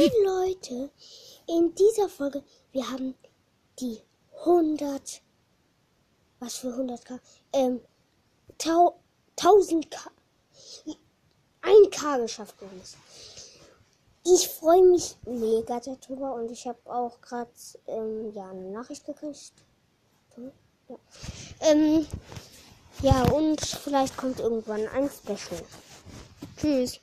Moin Leute, in dieser Folge, wir haben die 100, was für 100k, ähm, 1000k, 1k geschafft, übrigens. Ich freue mich mega darüber und ich habe auch gerade ähm, ja, eine Nachricht gekriegt. Ja. Ähm, ja, und vielleicht kommt irgendwann ein Special. Tschüss.